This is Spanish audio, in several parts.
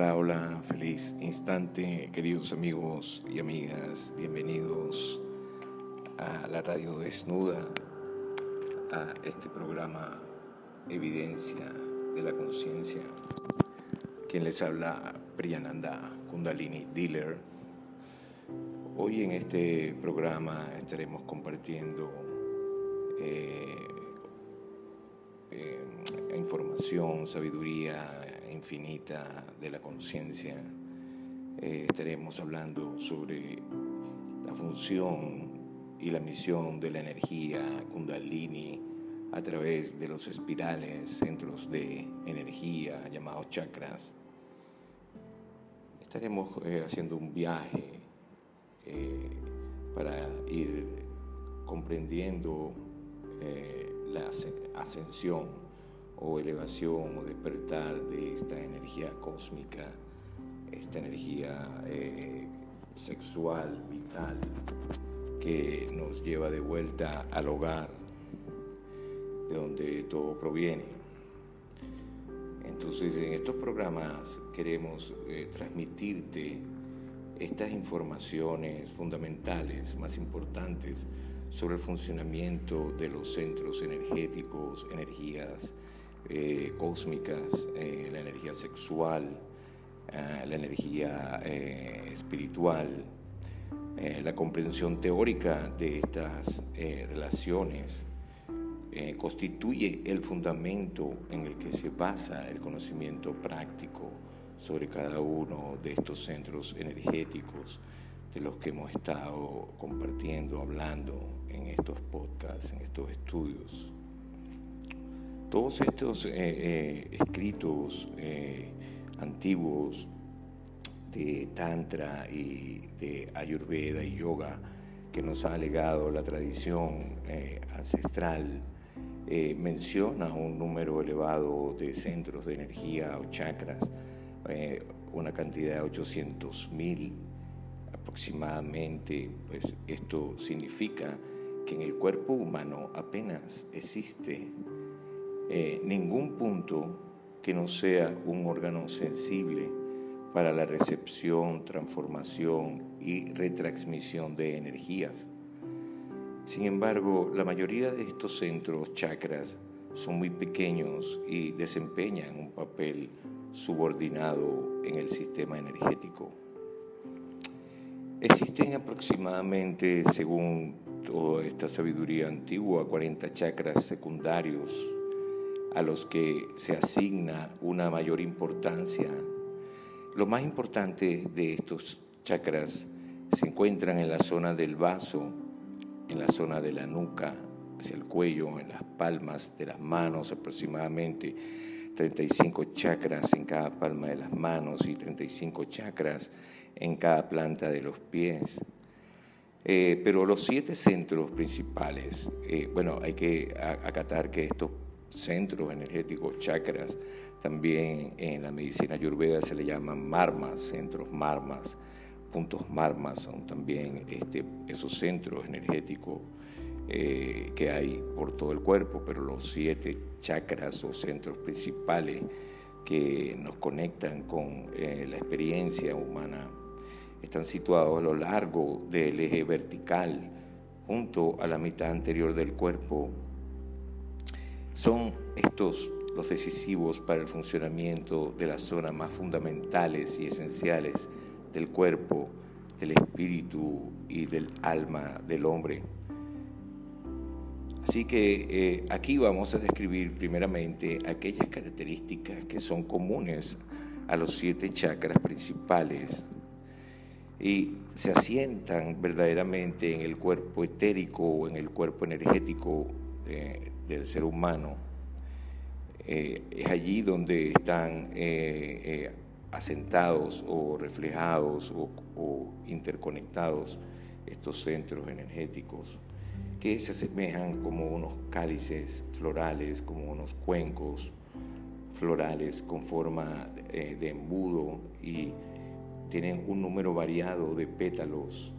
Hola, hola, feliz instante, queridos amigos y amigas, bienvenidos a la radio desnuda, a este programa Evidencia de la Conciencia. Quien les habla, Priyananda Kundalini Dealer. Hoy en este programa estaremos compartiendo eh, eh, información, sabiduría, infinita de la conciencia, eh, estaremos hablando sobre la función y la misión de la energía kundalini a través de los espirales, centros de energía llamados chakras. Estaremos eh, haciendo un viaje eh, para ir comprendiendo la ascensión o elevación o despertar de esta energía cósmica, esta energía eh, sexual, vital, que nos lleva de vuelta al hogar, de donde todo proviene. Entonces en estos programas queremos eh, transmitirte estas informaciones fundamentales, más importantes, sobre el funcionamiento de los centros energéticos, energías eh, cósmicas, eh, la energía sexual, eh, la energía espiritual, la comprensión teórica de estas relaciones constituye el fundamento en el que se basa el conocimiento práctico sobre cada uno de estos centros energéticos de los que hemos estado compartiendo, hablando en estos podcasts, en estos estudios. Todos estos eh, eh, escritos eh, antiguos de Tantra y de Ayurveda y Yoga que nos ha legado la tradición ancestral, menciona un número elevado de centros de energía o chakras, una cantidad de 800 mil aproximadamente, pues esto significa que en el cuerpo humano apenas existe eh, ningún punto que no sea un órgano sensible para la recepción, transformación y retransmisión de energías. Sin embargo, la mayoría de estos centros chakras son muy pequeños y desempeñan un papel subordinado en el sistema energético. Existen aproximadamente, según toda esta sabiduría antigua, 40 chakras secundarios a los que se asigna una mayor importancia. Lo más importante de estos chakras se encuentran en la zona del vaso, en la zona de la nuca, hacia el cuello, en las palmas de las manos, aproximadamente 35 chakras en cada palma de las manos y 35 chakras en cada planta de los pies. Eh, pero los siete centros principales, eh, bueno, hay que acatar que estos centros energéticos, chakras. También en la medicina ayurveda se le llaman marmas, centros marmas, puntos marmas, son también este, esos centros energéticos eh, que hay por todo el cuerpo, pero los siete chakras o centros principales que nos conectan con eh, la experiencia humana están situados a lo largo del eje vertical, junto a la mitad anterior del cuerpo, son estos los decisivos para el funcionamiento de las zonas más fundamentales y esenciales del cuerpo, del espíritu y del alma del hombre. Así que eh, aquí vamos a describir primeramente aquellas características que son comunes a los siete chakras principales y se asientan verdaderamente en el cuerpo etérico o en el cuerpo energético del ser humano. Eh, es allí donde están eh, eh, asentados o reflejados o, interconectados estos centros energéticos que se asemejan como unos cálices florales, como unos cuencos florales con forma de embudo y tienen un número variado de pétalos.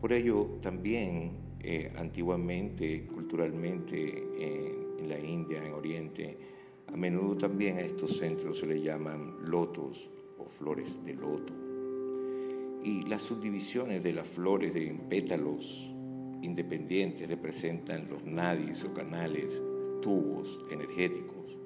Por ello también eh, antiguamente, culturalmente, en la India, en Oriente, a menudo también a estos centros se le llaman lotos, flores de loto. Y las subdivisiones de las flores de pétalos independientes representan los nadis o canales, tubos energéticos,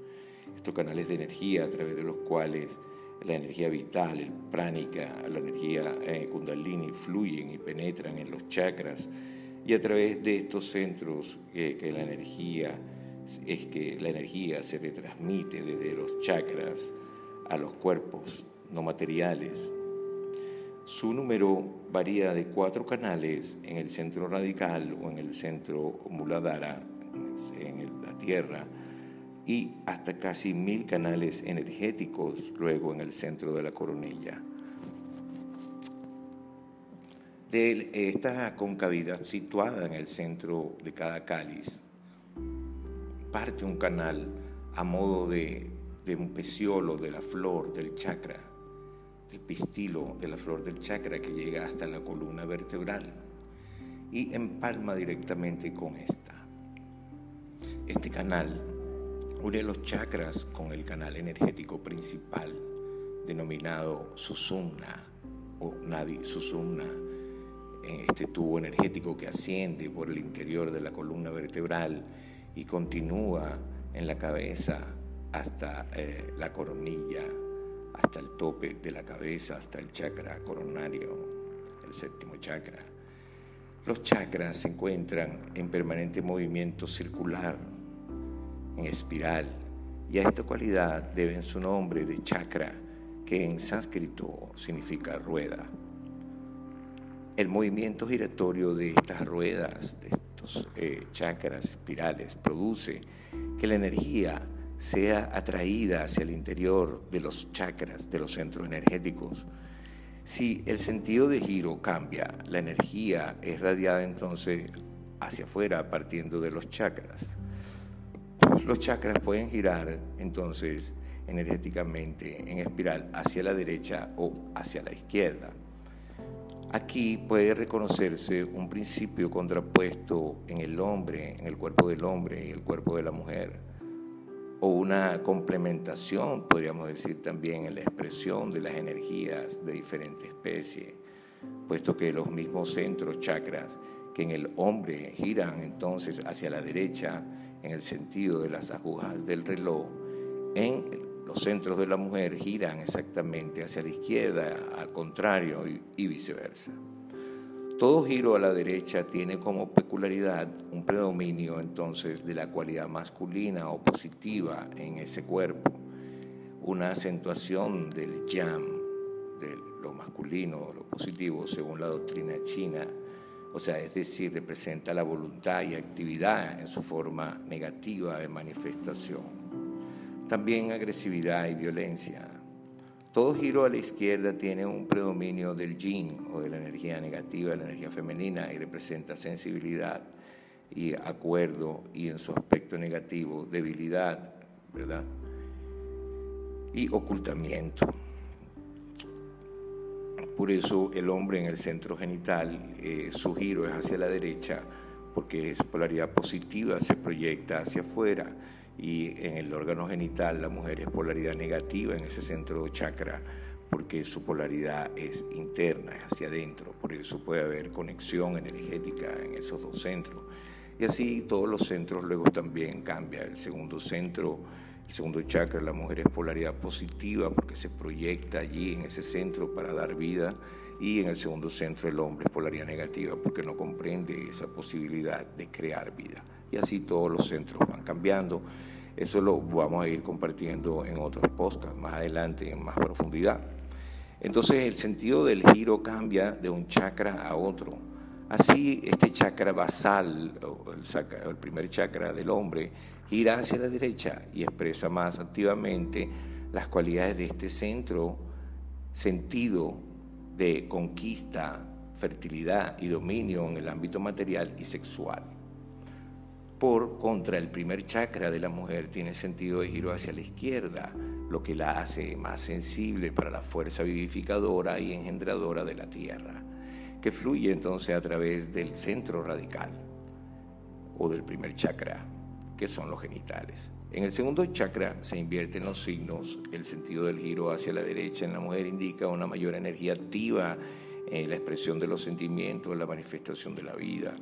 estos canales de energía a través de los cuales la energía vital, el pránica, la energía eh, kundalini fluyen y penetran en los chakras y a través de estos centros eh, que la energía es que la energía se retransmite desde los chakras a los cuerpos no materiales. Su número varía de cuatro canales en el centro radical o en el centro muladhara, en la tierra, y hasta casi mil canales energéticos luego en el centro de la coronilla. Esta concavidad situada en el centro de cada cáliz, parte un canal a modo de, de un peciolo de la flor del chakra, del pistilo de la flor del chakra que llega hasta la columna vertebral y empalma directamente con esta. Este canal une los chakras con el canal energético principal denominado Susumna o Nadi Susumna en este tubo energético que asciende por el interior de la columna vertebral y continúa en la cabeza hasta eh, la coronilla, hasta el tope de la cabeza, hasta el chakra coronario, el séptimo chakra. Los chakras se encuentran en permanente movimiento circular, en espiral, y a esta cualidad deben su nombre de chakra, que en sánscrito significa rueda. El movimiento giratorio de estas ruedas, de estos eh, chakras espirales, produce que la energía sea atraída hacia el interior de los chakras, de los centros energéticos. Si el sentido de giro cambia, la energía es radiada entonces hacia afuera partiendo de los chakras. Los chakras pueden girar entonces energéticamente en espiral hacia la derecha o hacia la izquierda. Aquí puede reconocerse un principio contrapuesto en el hombre, en el cuerpo del hombre y el cuerpo de la mujer, o una complementación, podríamos decir también, en la expresión de las energías de diferentes especies, puesto que los mismos centros chakras que en el hombre giran entonces hacia la derecha en el sentido de las agujas del reloj, en los centros de la mujer giran exactamente hacia la izquierda, al contrario y, viceversa. Todo giro a la derecha tiene como peculiaridad un predominio entonces de la cualidad masculina o positiva en ese cuerpo, una acentuación del yam, de lo masculino, lo positivo, según la doctrina china, o sea, es decir, representa la voluntad y actividad en su forma negativa de manifestación también agresividad y violencia. Todo giro a la izquierda tiene un predominio del yin o de la energía negativa, de la energía femenina y representa sensibilidad y acuerdo y en su aspecto negativo debilidad, ¿verdad? Y ocultamiento. Por eso el hombre en el centro genital, eh, su giro es hacia la derecha porque es polaridad positiva, se proyecta hacia afuera y en el órgano genital la mujer es polaridad negativa en ese centro chakra porque su polaridad es interna, es hacia adentro, por eso puede haber conexión energética en esos dos centros. Y así todos los centros luego también cambian. El segundo centro, el segundo chakra, la mujer es polaridad positiva porque se proyecta allí en ese centro para dar vida y en el segundo centro el hombre es polaridad negativa porque no comprende esa posibilidad de crear vida y así todos los centros van cambiando. Eso lo vamos a ir compartiendo en otros podcasts más adelante en más profundidad. Entonces el sentido del giro cambia de un chakra a otro. Así este chakra basal, el, primer chakra del hombre, gira hacia la derecha y expresa más activamente las cualidades de este centro, sentido de conquista, fertilidad y dominio en el ámbito material y sexual. Por contra, el primer chakra de la mujer tiene sentido de giro hacia la izquierda, lo que la hace más sensible para la fuerza vivificadora y engendradora de la tierra, que fluye entonces a través del centro radical o del primer chakra, que son los genitales. En el segundo chakra se invierten los signos, el sentido del giro hacia la derecha en la mujer indica una mayor energía activa en la expresión de los sentimientos, la manifestación de la vida.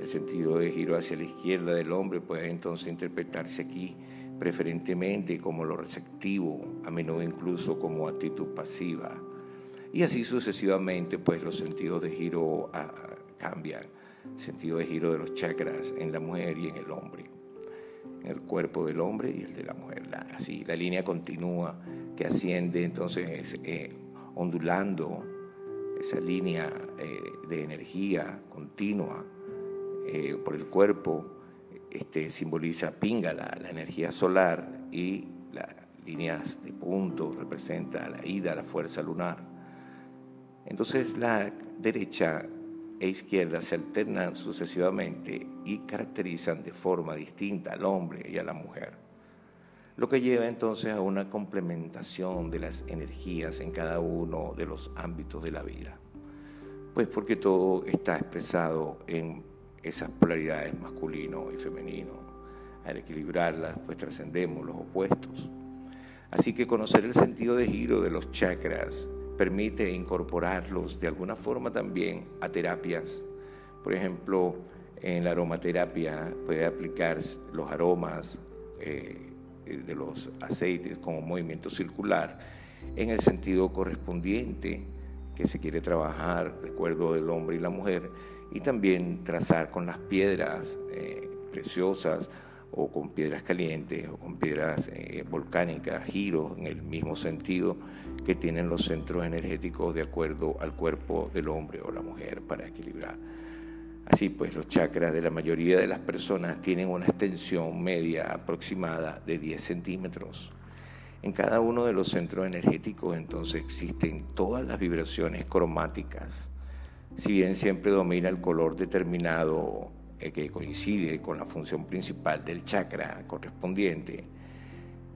El sentido de giro hacia la izquierda del hombre puede entonces interpretarse aquí preferentemente como lo receptivo, a menudo incluso como actitud pasiva. Y así sucesivamente, pues los sentidos de giro ah, cambian, sentido de giro de los chakras en la mujer y en el hombre el cuerpo del hombre y el de la mujer. así, la línea continúa que asciende entonces eh, ondulando esa línea eh, de energía continua eh, por el cuerpo, este, simboliza Pingala, la energía solar, y las líneas de puntos representa la ida, la fuerza lunar. Entonces la derecha e izquierda se alternan sucesivamente y caracterizan de forma distinta al hombre y a la mujer, lo que lleva entonces a una complementación de las energías en cada uno de los ámbitos de la vida. Pues porque todo está expresado en esas polaridades masculino y femenino. Al equilibrarlas, pues trascendemos los opuestos. Así que conocer el sentido de giro de los chakras permite incorporarlos de alguna forma también a terapias. Por ejemplo, en la aromaterapia puede aplicar los aromas eh, de los aceites como movimiento circular en el sentido correspondiente que se quiere trabajar de acuerdo del hombre y la mujer y también trazar con las piedras eh, preciosas o con piedras calientes o con piedras eh, volcánicas, giros en el mismo sentido que tienen los centros energéticos de acuerdo al cuerpo del hombre o la mujer para equilibrar. Así pues, los chakras de la mayoría de las personas tienen una extensión media aproximada de 10 centímetros. En cada uno de los centros energéticos entonces existen todas las vibraciones cromáticas. Si bien siempre domina el color determinado eh, que coincide con la función principal del chakra correspondiente,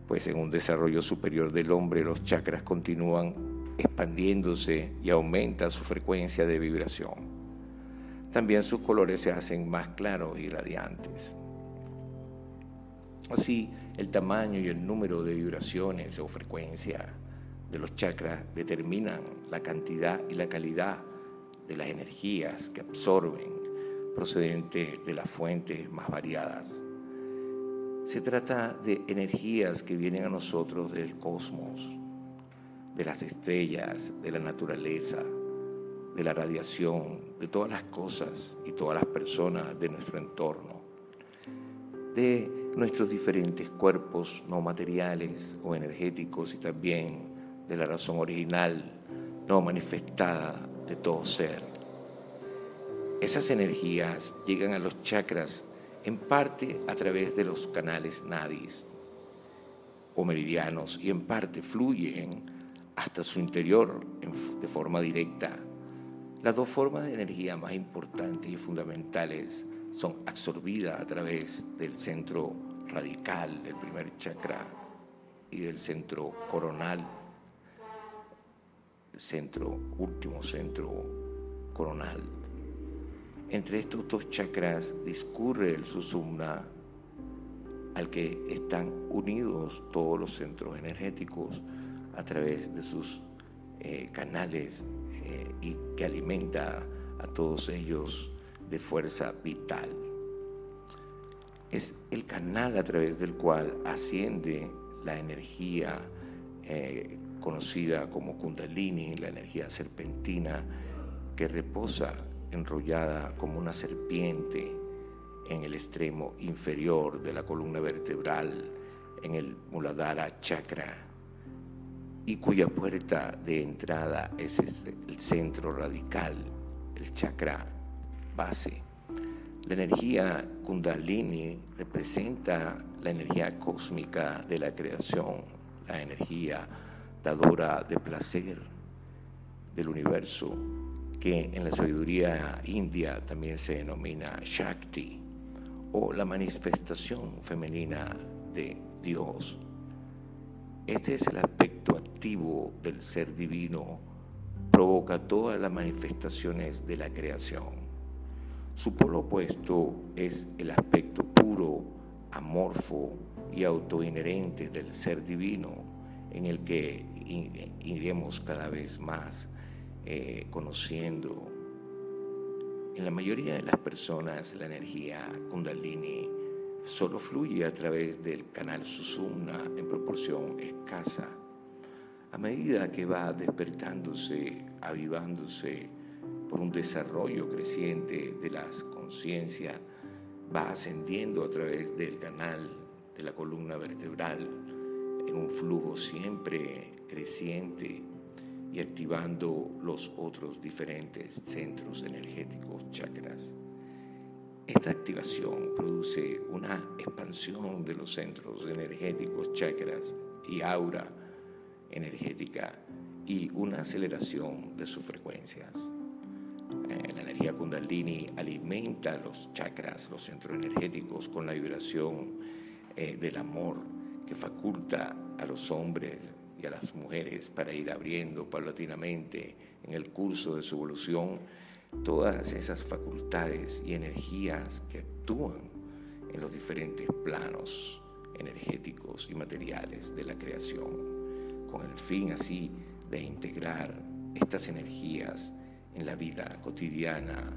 pues en un desarrollo superior del hombre los chakras continúan expandiéndose y aumenta su frecuencia de vibración. También sus colores se hacen más claros y radiantes. Así, el tamaño y el número de vibraciones o frecuencia de los chakras determinan la cantidad y la calidad de las energías que absorben procedentes de las fuentes más variadas. Se trata de energías que vienen a nosotros del cosmos, de las estrellas, de la naturaleza, de la radiación, de todas las cosas y todas las personas de nuestro entorno, de nuestros diferentes cuerpos no materiales o energéticos y también de la razón original no manifestada de todo ser. Esas energías llegan a los chakras en parte a través de los canales nadis o meridianos y en parte fluyen hasta su interior de forma directa. Las dos formas de energía más importantes y fundamentales son absorbidas a través del centro radical del primer chakra y del centro coronal, centro último centro coronal entre estos dos chakras discurre el susumna al que están unidos todos los centros energéticos a través de sus eh, canales eh, y que alimenta a todos ellos de fuerza vital. Es el canal a través del cual asciende la energía eh, conocida como kundalini, la energía serpentina que reposa enrollada como una serpiente en el extremo inferior de la columna vertebral, en el Muladhara chakra, y cuya puerta de entrada es el centro radical, el chakra base. La energía kundalini representa la energía cósmica de la creación, la energía dadora de placer del universo que en la sabiduría india también se denomina Shakti, o la manifestación femenina de Dios. Este es el aspecto activo del ser divino, provoca todas las manifestaciones de la creación. Su polo opuesto es el aspecto puro, amorfo y autoinherente del ser divino en el que iremos cada vez más eh, conociendo. En la mayoría de las personas la energía kundalini solo fluye a través del canal Susumna en proporción escasa. A medida que va despertándose, avivándose por un desarrollo creciente de las conciencias, va ascendiendo a través del canal de la columna vertebral en un flujo siempre creciente y activando los otros diferentes centros energéticos, chakras. Esta activación produce una expansión de los centros energéticos, chakras y aura energética y una aceleración de sus frecuencias. Eh, la energía kundalini alimenta los chakras, los centros energéticos, con la vibración eh, del amor que faculta a los hombres y a las mujeres para ir abriendo paulatinamente en el curso de su evolución todas esas facultades y energías que actúan en los diferentes planos energéticos y materiales de la creación, con el fin así de integrar estas energías en la vida cotidiana,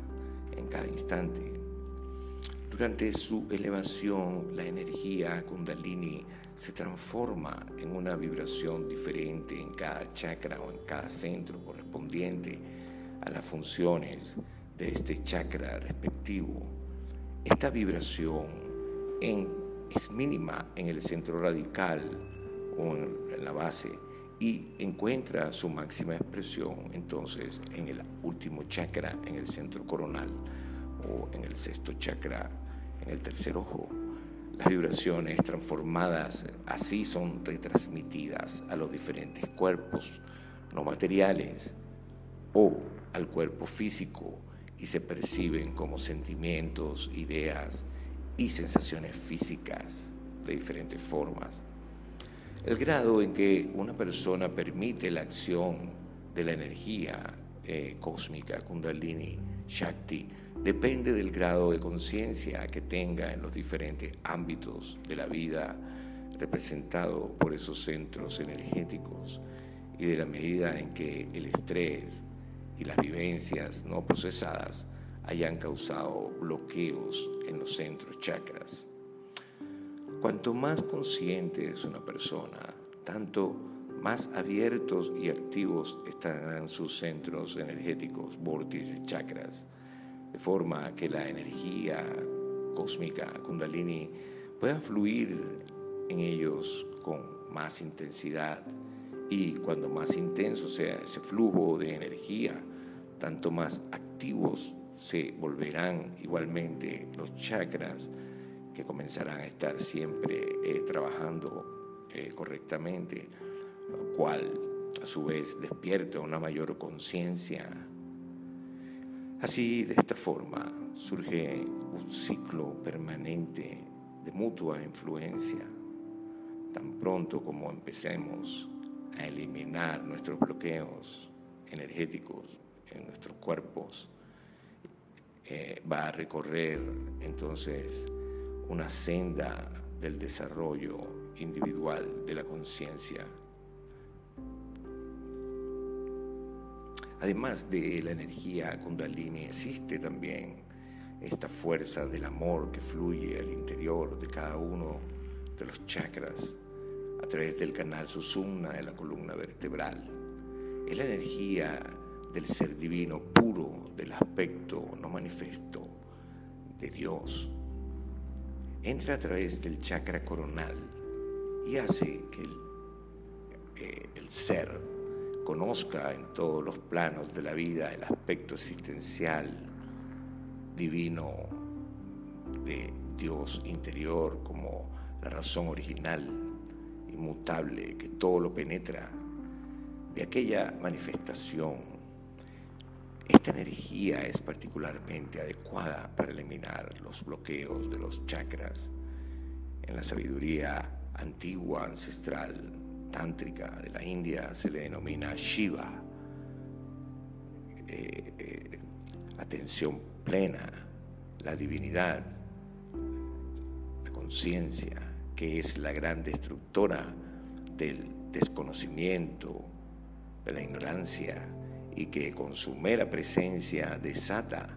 en cada instante. Durante su elevación, la energía kundalini se transforma en una vibración diferente en cada chakra o en cada centro correspondiente a las funciones de este chakra respectivo. Esta vibración es mínima en el centro radical o en la base y encuentra su máxima expresión entonces en el último chakra, en el centro coronal o en el sexto chakra, en el tercer ojo. Las vibraciones transformadas así son retransmitidas a los diferentes cuerpos no materiales o al cuerpo físico y se perciben como sentimientos, ideas y sensaciones físicas de diferentes formas. El grado en que una persona permite la acción de la energía eh, cósmica, kundalini, shakti, depende del grado de conciencia que tenga en los diferentes ámbitos de la vida representado por esos centros energéticos y de la medida en que el estrés, y las vivencias no procesadas hayan causado bloqueos en los centros chakras. Cuanto más consciente es una persona, tanto más abiertos y activos estarán sus centros energéticos, vórtices, chakras, de forma que la energía cósmica kundalini pueda fluir en ellos con más intensidad. Y cuando más intenso sea ese flujo de energía, tanto más activos se volverán igualmente los chakras que comenzarán a estar siempre eh, trabajando eh, correctamente, lo cual a su vez despierta una mayor conciencia. Así, de esta forma, surge un ciclo permanente de mutua influencia. Tan pronto como empecemos a eliminar nuestros bloqueos energéticos, en nuestros cuerpos, eh, va a recorrer entonces una senda del desarrollo individual de la conciencia. Además de la energía kundalini, existe también esta fuerza del amor que fluye al interior de cada uno de los chakras a través del canal susumna de la columna vertebral. Es la energía del ser divino puro, del aspecto no manifiesto de Dios, entra a través del chakra coronal y hace que el, eh, el ser conozca en todos los planos de la vida el aspecto existencial divino de Dios interior como la razón original, inmutable, que todo lo penetra, de aquella manifestación esta energía es particularmente adecuada para eliminar los bloqueos de los chakras. En la sabiduría antigua, ancestral, tántrica de la India se le denomina Shiva, eh, eh, atención plena, la divinidad, la conciencia que es la gran destructora del desconocimiento, de la ignorancia, y que con su mera presencia desata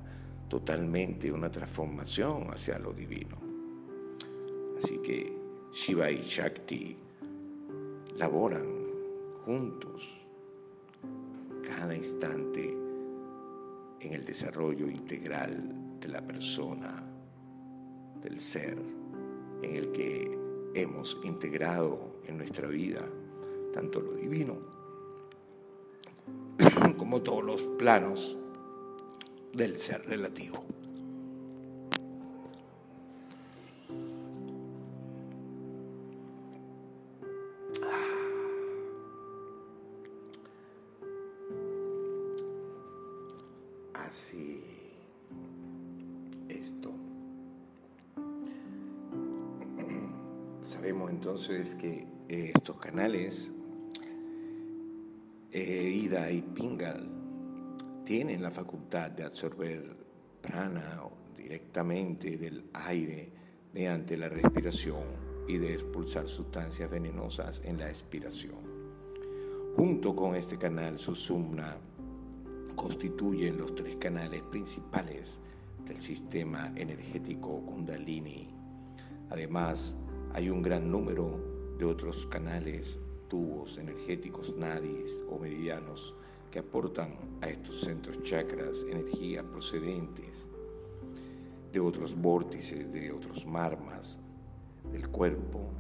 totalmente una transformación hacia lo divino. Así que Shiva y Shakti laboran juntos cada instante en el desarrollo integral de la persona, del ser, en el que hemos integrado en nuestra vida tanto lo divino como todos los planos del ser relativo. Entonces que estos canales, eh, Ida y Pingal, tienen la facultad de absorber prana directamente del aire mediante la respiración y de expulsar sustancias venenosas en la expiración. Junto con este canal Susumna constituyen los tres canales principales del sistema energético Kundalini. Además, hay un gran número de otros canales, tubos energéticos, nadis o meridianos que aportan a estos centros chakras energía procedentes de otros vórtices, de otros marmas del cuerpo,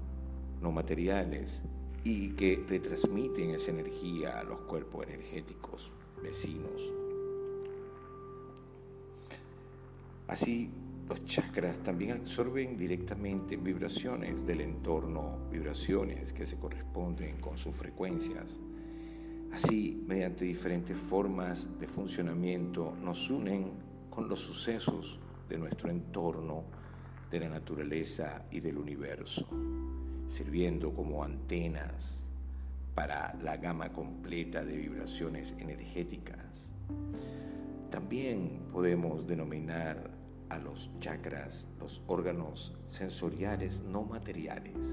no materiales, y que retransmiten esa energía a los cuerpos energéticos vecinos. Así, los chakras también absorben directamente vibraciones del entorno, vibraciones que se corresponden con sus frecuencias Así, mediante diferentes formas de funcionamiento, nos unen con los sucesos de nuestro entorno, de la naturaleza y del universo, sirviendo como antenas para la gama completa de vibraciones energéticas. También podemos denominar a los chakras los órganos sensoriales no materiales.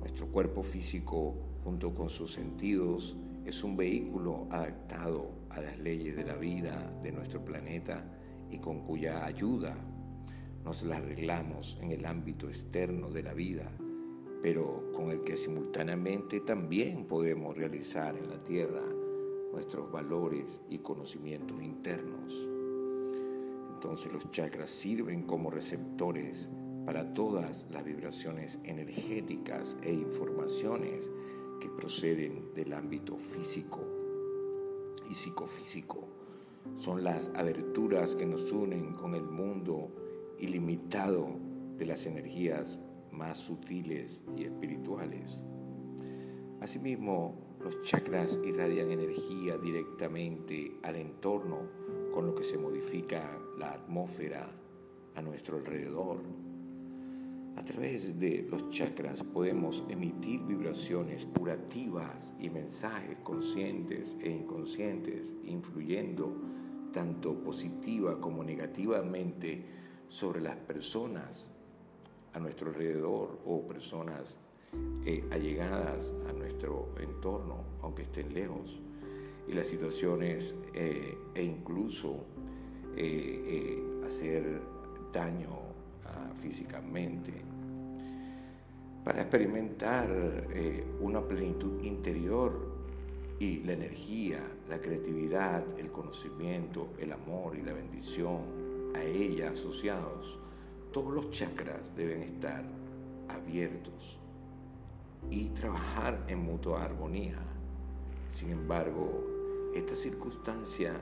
Nuestro cuerpo físico, junto con sus sentidos, es un vehículo adaptado a las leyes de la vida de nuestro planeta y con cuya ayuda nos las arreglamos en el ámbito externo de la vida, pero con el que simultáneamente también podemos realizar en la Tierra nuestros valores y conocimientos internos. Entonces los chakras sirven como receptores para todas las vibraciones energéticas e informaciones que proceden del ámbito físico y psicofísico. Son las aberturas que nos unen con el mundo ilimitado de las energías más sutiles y espirituales. Asimismo, los chakras irradian energía directamente al entorno, con lo que se modifica la atmósfera a nuestro alrededor. A través de los chakras podemos emitir vibraciones curativas y mensajes conscientes e inconscientes, influyendo tanto positiva como negativamente sobre las personas a nuestro alrededor o personas eh, allegadas a nuestro entorno, aunque estén lejos, y las situaciones eh, e incluso eh, hacer daño físicamente, para experimentar eh, una plenitud interior y la energía, la creatividad, el conocimiento, el amor y la bendición a ella asociados, todos los chakras deben estar abiertos y trabajar en mutua armonía. Sin embargo, esta circunstancia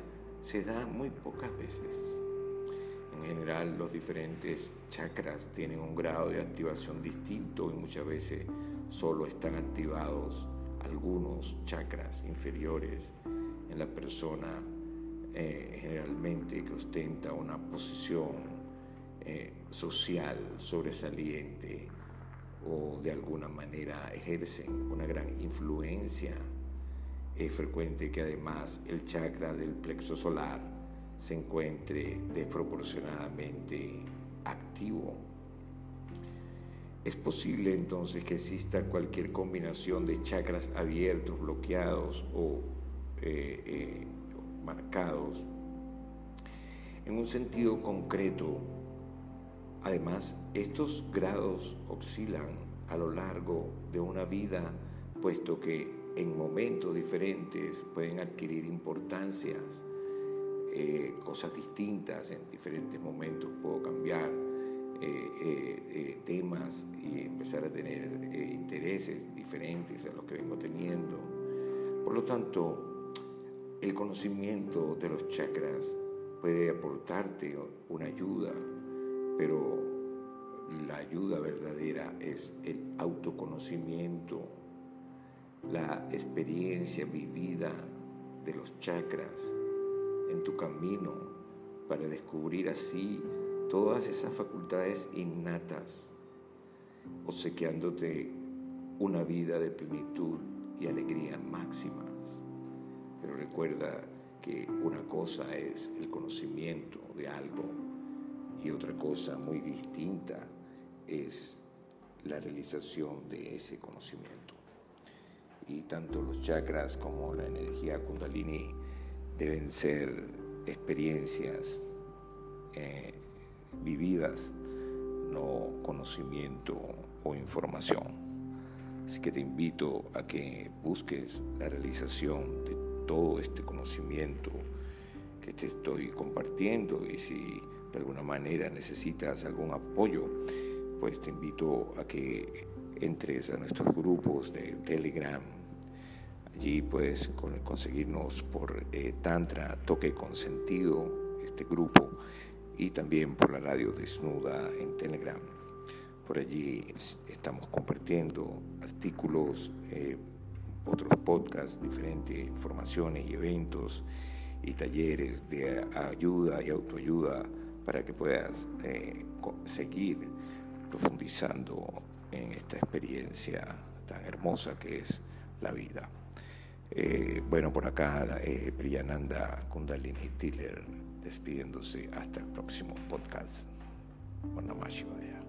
se da muy pocas veces. En general, los diferentes chakras tienen un grado de activación distinto y muchas veces solo están activados algunos chakras inferiores en la persona eh, generalmente que ostenta una posición eh, social sobresaliente o de alguna manera ejercen una gran influencia. Es frecuente que además el chakra del plexo solar se encuentre desproporcionadamente activo. Es posible entonces que exista cualquier combinación de chakras abiertos, bloqueados o eh, eh, marcados en un sentido concreto. Además, estos grados oscilan a lo largo de una vida, puesto que en momentos diferentes pueden adquirir importancias, eh, cosas distintas, en diferentes momentos puedo cambiar eh, temas y empezar a tener intereses diferentes a los que vengo teniendo. Por lo tanto, el conocimiento de los chakras puede aportarte una ayuda, pero la ayuda verdadera es el autoconocimiento, la experiencia vivida de los chakras en tu camino para descubrir así todas esas facultades innatas, obsequiándote una vida de plenitud y alegría máximas. Pero recuerda que una cosa es el conocimiento de algo y otra cosa muy distinta es la realización de ese conocimiento. Y tanto los chakras como la energía kundalini deben ser experiencias eh, vividas, no conocimiento o información. Así que te invito a que busques la realización de todo este conocimiento que te estoy compartiendo y si de alguna manera necesitas algún apoyo, pues te invito a que entres a nuestros grupos de Telegram. Allí puedes conseguirnos por eh, Tantra Toque Consentido, este grupo, y también por la radio desnuda en Telegram. Por allí estamos compartiendo artículos, eh, otros podcasts, diferentes informaciones y eventos y talleres de ayuda y autoayuda para que puedas eh, seguir profundizando en esta experiencia tan hermosa que es la vida. Eh, bueno, por acá eh, Priyananda Kundalini Tiller despidiéndose hasta el próximo podcast. Namah Shivaya.